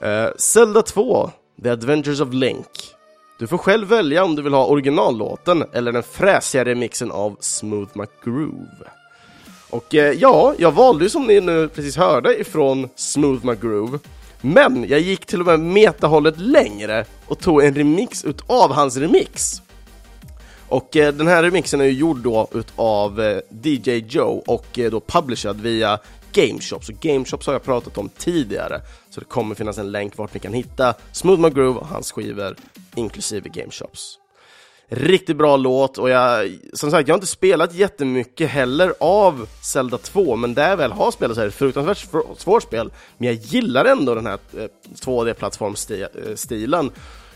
Eh, Zelda 2, The Adventures of Link. Du får själv välja om du vill ha originallåten eller den fräsiga remixen av Smooth McGroove. Och eh, ja, jag valde ju som ni nu precis hörde ifrån Smooth McGroove. Men jag gick till och med metahållet längre och tog en remix utav hans remix. Och eh, den här remixen är ju gjord då utav eh, DJ Joe och eh, då publicerad via Gameshops, och Gameshops har jag pratat om tidigare, så det kommer finnas en länk vart ni kan hitta Smooth McGroove och hans skivor, inklusive Gameshops. Riktigt bra låt och jag, som sagt, jag har inte spelat jättemycket heller av Zelda 2, men där jag väl har spelat så är det ett fruktansvärt svårt spel, men jag gillar ändå den här eh, 2D-plattformstilen.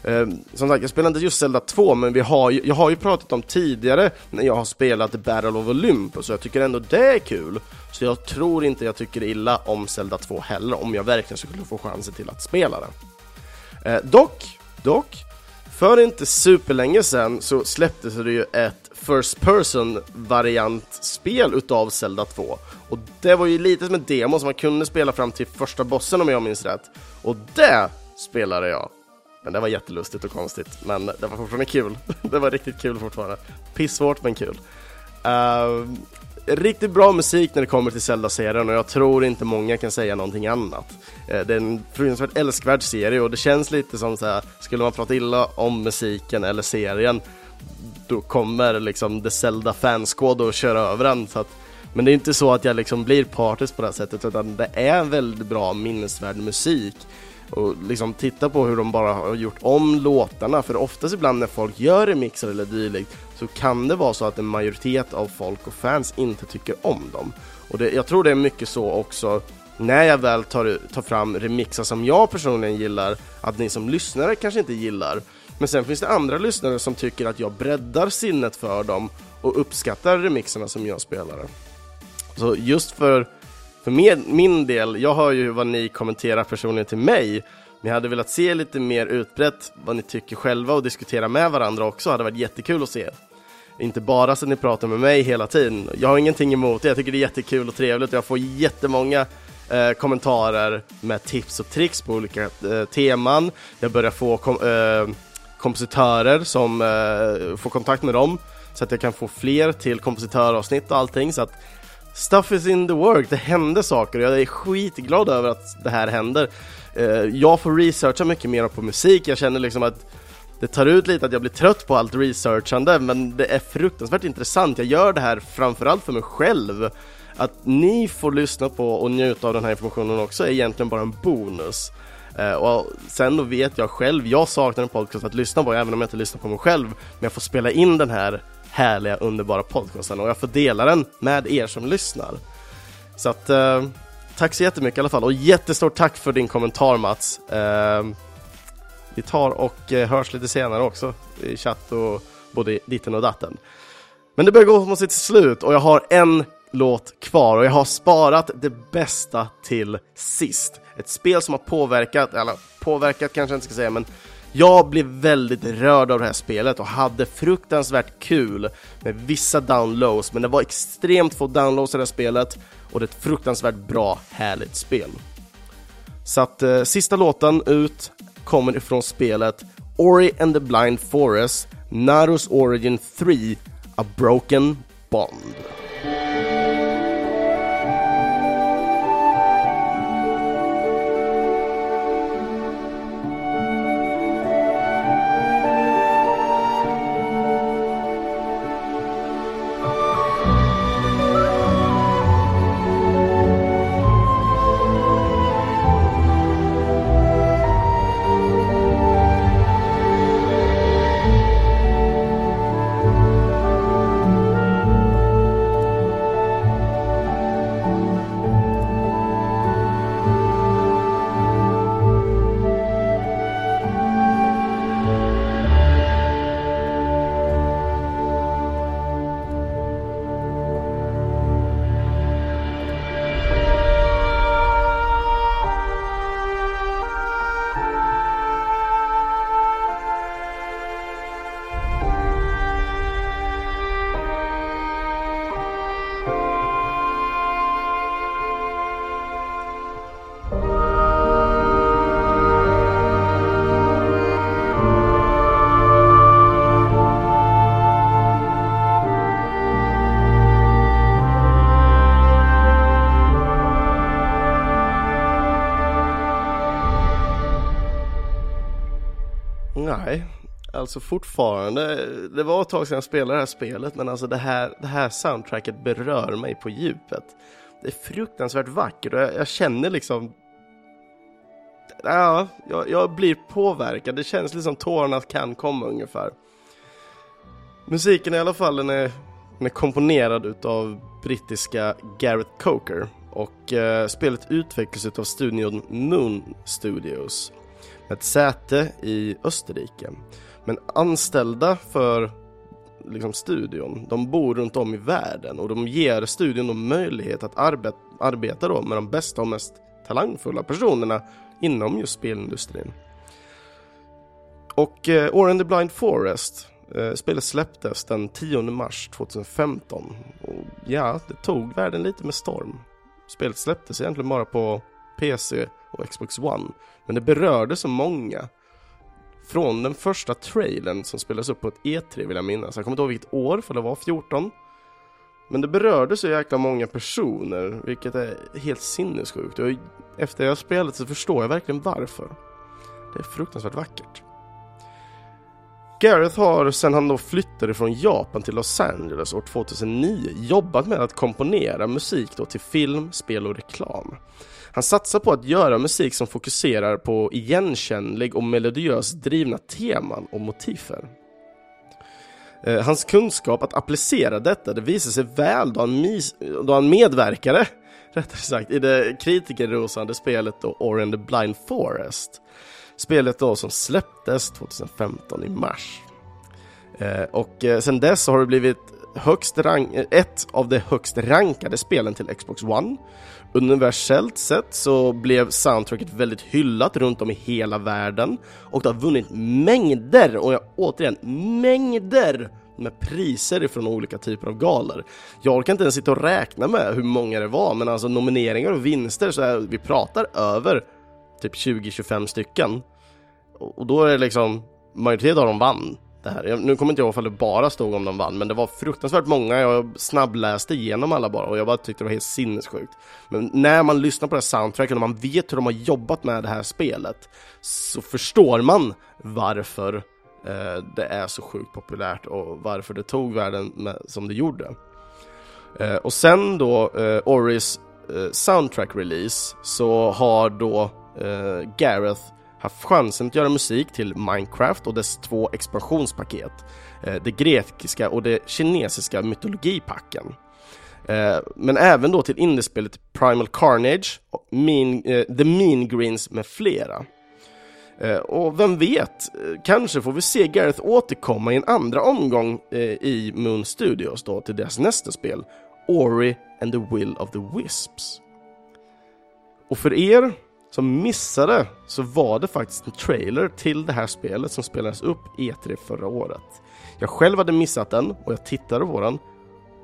Ehm, som sagt, jag spelar inte just Zelda 2, men vi har ju, jag har ju pratat om tidigare när jag har spelat Battle of Olympus, så jag tycker ändå det är kul. Så jag tror inte jag tycker illa om Zelda 2 heller, om jag verkligen skulle få chansen till att spela det. Eh, dock, dock, för inte superlänge sedan så släpptes det ju ett First Person variantspel utav Zelda 2 och det var ju lite som en demo som man kunde spela fram till första bossen om jag minns rätt och det spelade jag men det var jättelustigt och konstigt, men det var fortfarande kul. [laughs] det var riktigt kul fortfarande. Pissvårt men kul. Uh, riktigt bra musik när det kommer till Zelda-serien och jag tror inte många kan säga någonting annat. Eh, det är en fruktansvärt älskvärd serie och det känns lite som så här, skulle man prata illa om musiken eller serien då kommer liksom The Zelda fanskåd och köra över den. Så att, men det är inte så att jag liksom blir partisk på det här sättet utan det är väldigt bra minnesvärd musik och liksom titta på hur de bara har gjort om låtarna för oftast ibland när folk gör remixar eller dylikt så kan det vara så att en majoritet av folk och fans inte tycker om dem. Och det, jag tror det är mycket så också när jag väl tar, tar fram remixar som jag personligen gillar att ni som lyssnare kanske inte gillar. Men sen finns det andra lyssnare som tycker att jag breddar sinnet för dem och uppskattar remixerna som jag spelar. Så just för för min, min del, jag hör ju vad ni kommenterar personligen till mig, men jag hade velat se lite mer utbrett vad ni tycker själva och diskutera med varandra också, det hade varit jättekul att se. Inte bara så att ni pratar med mig hela tiden. Jag har ingenting emot det, jag tycker det är jättekul och trevligt. Jag får jättemånga eh, kommentarer med tips och tricks på olika eh, teman. Jag börjar få kom, eh, kompositörer som eh, får kontakt med dem så att jag kan få fler till kompositöravsnitt och allting. Så att Stuff is in the work, det händer saker och jag är skitglad över att det här händer. Eh, jag får researcha mycket mer på musik, jag känner liksom att det tar ut lite att jag blir trött på allt researchande men det är fruktansvärt intressant. Jag gör det här framförallt för mig själv. Att ni får lyssna på och njuta av den här informationen också är egentligen bara en bonus. Eh, och sen då vet jag själv, jag saknar en podcast att lyssna på även om jag inte lyssnar på mig själv. Men jag får spela in den här härliga, underbara podcasten och jag får dela den med er som lyssnar. Så att, eh, tack så jättemycket i alla fall och jättestort tack för din kommentar Mats. Eh, vi tar och eh, hörs lite senare också i chatt och både ditten och datten. Men det börjar gå mot sitt slut och jag har en låt kvar och jag har sparat det bästa till sist. Ett spel som har påverkat, eller påverkat kanske jag inte ska säga, men jag blev väldigt rörd av det här spelet och hade fruktansvärt kul med vissa downloads, men det var extremt få downloads i det här spelet och det är ett fruktansvärt bra, härligt spel. Så att eh, sista låten ut kommer ifrån spelet Ori and the Blind Forest, Naru's Origin 3, A Broken Bond. Alltså fortfarande, det var ett tag sedan jag spelade det här spelet men alltså det här, det här soundtracket berör mig på djupet. Det är fruktansvärt vackert och jag, jag känner liksom Ja, jag, jag, blir påverkad. Det känns liksom tårarna kan komma ungefär. Musiken i alla fall, den är, den är komponerad utav brittiska Gareth Coker och eh, spelet utvecklas utav studion Moon Studios med ett säte i Österrike. Men anställda för liksom, studion, de bor runt om i världen och de ger studion möjlighet att arbeta, arbeta då med de bästa och mest talangfulla personerna inom just spelindustrin. Och eh, Or and the Blind Forest eh, Spelet släpptes den 10 mars 2015 och ja, det tog världen lite med storm. Spelet släpptes egentligen bara på PC och Xbox One, men det berörde så många. Från den första trailern som spelades upp på ett E3 vill jag minnas, jag kommer inte ihåg vilket år för det var 14. Men det berörde så jäkla många personer, vilket är helt sinnessjukt. Och efter jag spelat så förstår jag verkligen varför. Det är fruktansvärt vackert. Gareth har sedan han då flyttade från Japan till Los Angeles år 2009 jobbat med att komponera musik då till film, spel och reklam. Han satsar på att göra musik som fokuserar på igenkännlig och melodiöst drivna teman och motiver. Eh, hans kunskap att applicera detta det visar sig väl då han, mis, då han medverkade [laughs] rättare sagt, i det kritikerrosande spelet då Or in the Blind Forest. Spelet då som släpptes 2015 i mars. Eh, och eh, sen dess har det blivit högst rank eh, ett av de högst rankade spelen till Xbox One. Universellt sett så blev soundtracket väldigt hyllat runt om i hela världen och det har vunnit mängder, och jag, återigen mängder med priser ifrån olika typer av galor. Jag orkar inte ens sitta och räkna med hur många det var, men alltså nomineringar och vinster så är, vi pratar över typ 20-25 stycken. Och då är det liksom, majoriteten av dem vann det här. Jag, nu kommer inte jag ihåg om det bara stod om de vann, men det var fruktansvärt många. Jag snabbläste igenom alla bara och jag bara tyckte det var helt sinnessjukt. Men när man lyssnar på det här soundtracket och man vet hur de har jobbat med det här spelet så förstår man varför eh, det är så sjukt populärt och varför det tog världen med, som det gjorde. Eh, och sen då eh, Oris eh, soundtrack release så har då eh, Gareth haft chansen att göra musik till Minecraft och dess två expansionspaket, eh, det grekiska och det kinesiska mytologipacken. Eh, men även då till indiespelet Primal Carnage, mean, eh, The Mean Greens med flera. Och vem vet, kanske får vi se Gareth återkomma i en andra omgång i Moon Studios då till deras nästa spel, Ori and the Will of the Wisps. Och för er som missade så var det faktiskt en trailer till det här spelet som spelades upp E3 förra året. Jag själv hade missat den och jag tittade på den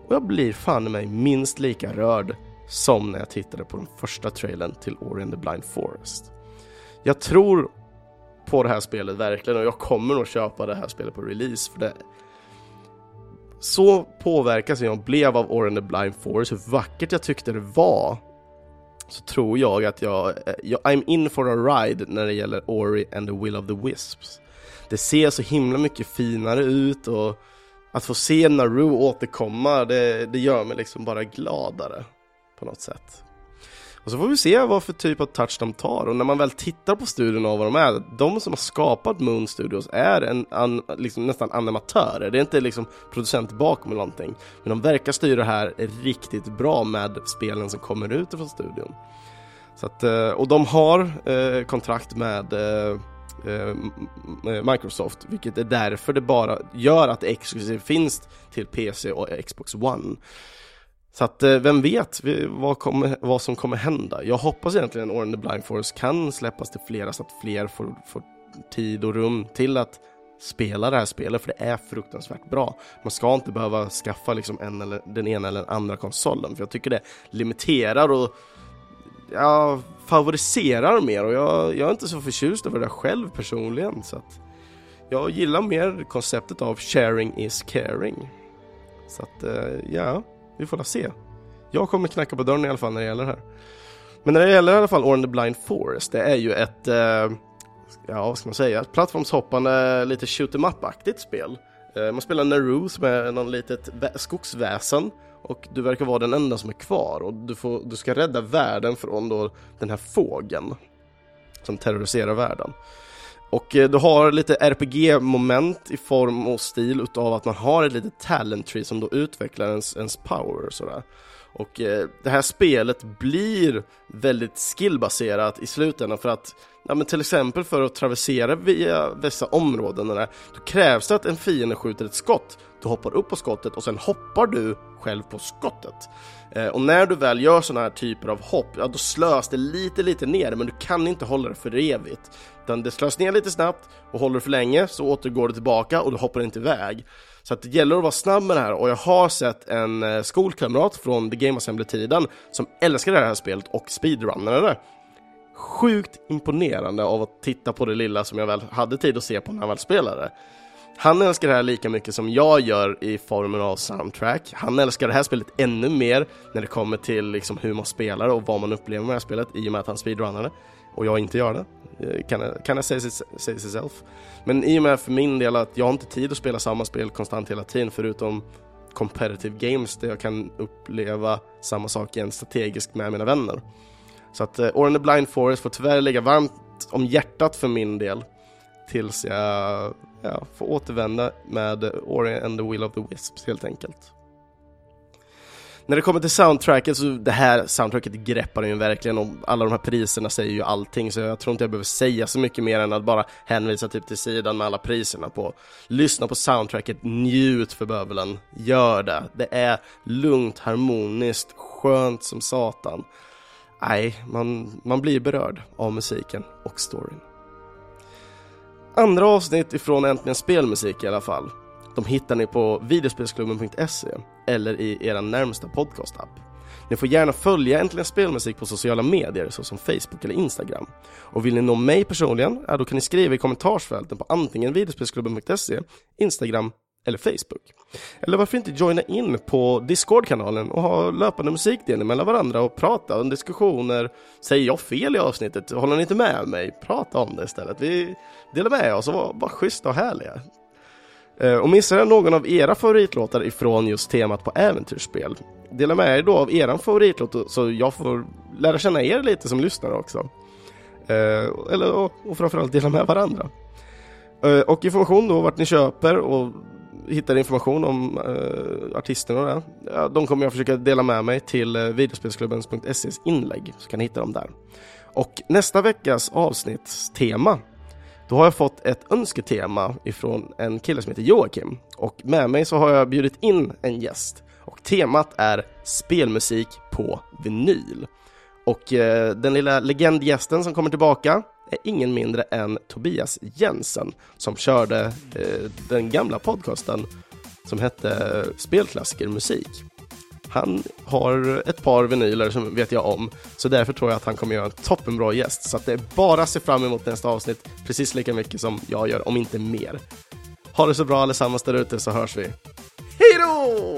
och jag blir fan i mig minst lika rörd som när jag tittade på den första trailern till Ori and the Blind Forest. Jag tror på det här spelet verkligen och jag kommer nog köpa det här spelet på release för det så påverkas jag blev av Ori and the Blind Forest, hur vackert jag tyckte det var så tror jag att jag, eh, jag, I'm in for a ride när det gäller Ori and the Will of the Wisps. Det ser så himla mycket finare ut och att få se Naru återkomma, det, det gör mig liksom bara gladare på något sätt. Och så får vi se vad för typ av touch de tar och när man väl tittar på studion och vad de är, de som har skapat Moon Studios är en, an, liksom nästan animatörer, det är inte liksom producent bakom eller någonting. Men de verkar styra det här riktigt bra med spelen som kommer ut från studion. Så att, eh, och de har eh, kontrakt med eh, eh, eh, Microsoft, vilket är därför det bara gör att det exklusivt finns till PC och Xbox One. Så att eh, vem vet vad, kommer, vad som kommer hända. Jag hoppas egentligen att Orange the Blind Forest kan släppas till flera så att fler får, får tid och rum till att spela det här spelet för det är fruktansvärt bra. Man ska inte behöva skaffa liksom en eller, den ena eller den andra konsolen för jag tycker det limiterar och ja, favoriserar mer och jag, jag är inte så förtjust över det själv personligen så att jag gillar mer konceptet av sharing is caring. Så att eh, ja, vi får se. Jag kommer knacka på dörren i alla fall när det gäller det här. Men när det gäller i alla fall Orange the Blind Forest, det är ju ett, eh, ja vad ska man säga, plattformshoppande, lite shoot em up-aktigt spel. Eh, man spelar Naru som är någon litet skogsväsen och du verkar vara den enda som är kvar och du, får, du ska rädda världen från då den här fågeln som terroriserar världen. Och eh, du har lite RPG-moment i form och stil utav att man har ett litet talent tree som då utvecklar ens, ens power och sådär. Och eh, det här spelet blir väldigt skillbaserat i slutändan för att Ja men till exempel för att traversera via dessa områden där, då krävs det att en fiende skjuter ett skott. Du hoppar upp på skottet och sen hoppar du själv på skottet. Eh, och när du väl gör sådana här typer av hopp, ja då slös det lite lite ner men du kan inte hålla det för evigt. Utan det slös ner lite snabbt och håller du för länge så återgår det tillbaka och du hoppar inte iväg. Så att det gäller att vara snabb med det här och jag har sett en eh, skolkamrat från The Game Assembly-tiden som älskar det här spelet och speedrunnade det sjukt imponerande av att titta på det lilla som jag väl hade tid att se på när han väl spelade. Han älskar det här lika mycket som jag gör i formen av soundtrack. Han älskar det här spelet ännu mer när det kommer till liksom hur man spelar och vad man upplever med det här spelet i och med att han speedrunnar det. och jag inte gör det. Eh, kan jag, kan jag säga sig self. Men i och med för min del att jag har inte tid att spela samma spel konstant hela tiden förutom competitive games där jag kan uppleva samma sak igen strategiskt med mina vänner. Så att uh, Or the Blind Forest får tyvärr ligga varmt om hjärtat för min del tills jag ja, får återvända med Ori and the Will of the Wisps helt enkelt. När det kommer till soundtracket så det här soundtracket greppar ju verkligen och alla de här priserna säger ju allting så jag tror inte jag behöver säga så mycket mer än att bara hänvisa typ till sidan med alla priserna på. Lyssna på soundtracket, njut för bövelen, gör det. Det är lugnt, harmoniskt, skönt som satan nej, man, man blir berörd av musiken och storyn. Andra avsnitt ifrån Äntligen Spelmusik i alla fall. De hittar ni på videospelsklubben.se eller i er närmsta podcastapp. Ni får gärna följa Äntligen Spelmusik på sociala medier såsom Facebook eller Instagram. Och vill ni nå mig personligen, ja, då kan ni skriva i kommentarsfälten på antingen videospelsklubben.se, Instagram eller Facebook. Eller varför inte joina in på Discord-kanalen och ha löpande musikdelning mellan varandra och prata om diskussioner. Säger jag fel i avsnittet? Håller ni inte med mig? Prata om det istället. Vi delar med oss och var bara schyssta och härliga. Eh, och missar jag någon av era favoritlåtar ifrån just temat på äventyrsspel? Dela med er då av eran favoritlåt så jag får lära känna er lite som lyssnare också. Eh, eller, och framförallt dela med varandra. Eh, och information då vart ni köper och hittar information om uh, artisterna och det, ja, de kommer jag försöka dela med mig till eh, uh, videospelsklubbens.ses inlägg, så kan ni hitta dem där. Och nästa veckas avsnittstema, då har jag fått ett önsketema ifrån en kille som heter Joakim. Och med mig så har jag bjudit in en gäst. Och temat är spelmusik på vinyl. Och eh, den lilla legendgästen som kommer tillbaka är ingen mindre än Tobias Jensen som körde eh, den gamla podcasten som hette eh, Spelklassiker musik. Han har ett par vinyler som vet jag om, så därför tror jag att han kommer göra en toppenbra gäst. Så att det är bara att se fram emot nästa avsnitt precis lika mycket som jag gör, om inte mer. Ha det så bra allesammans där ute så hörs vi. Hej då!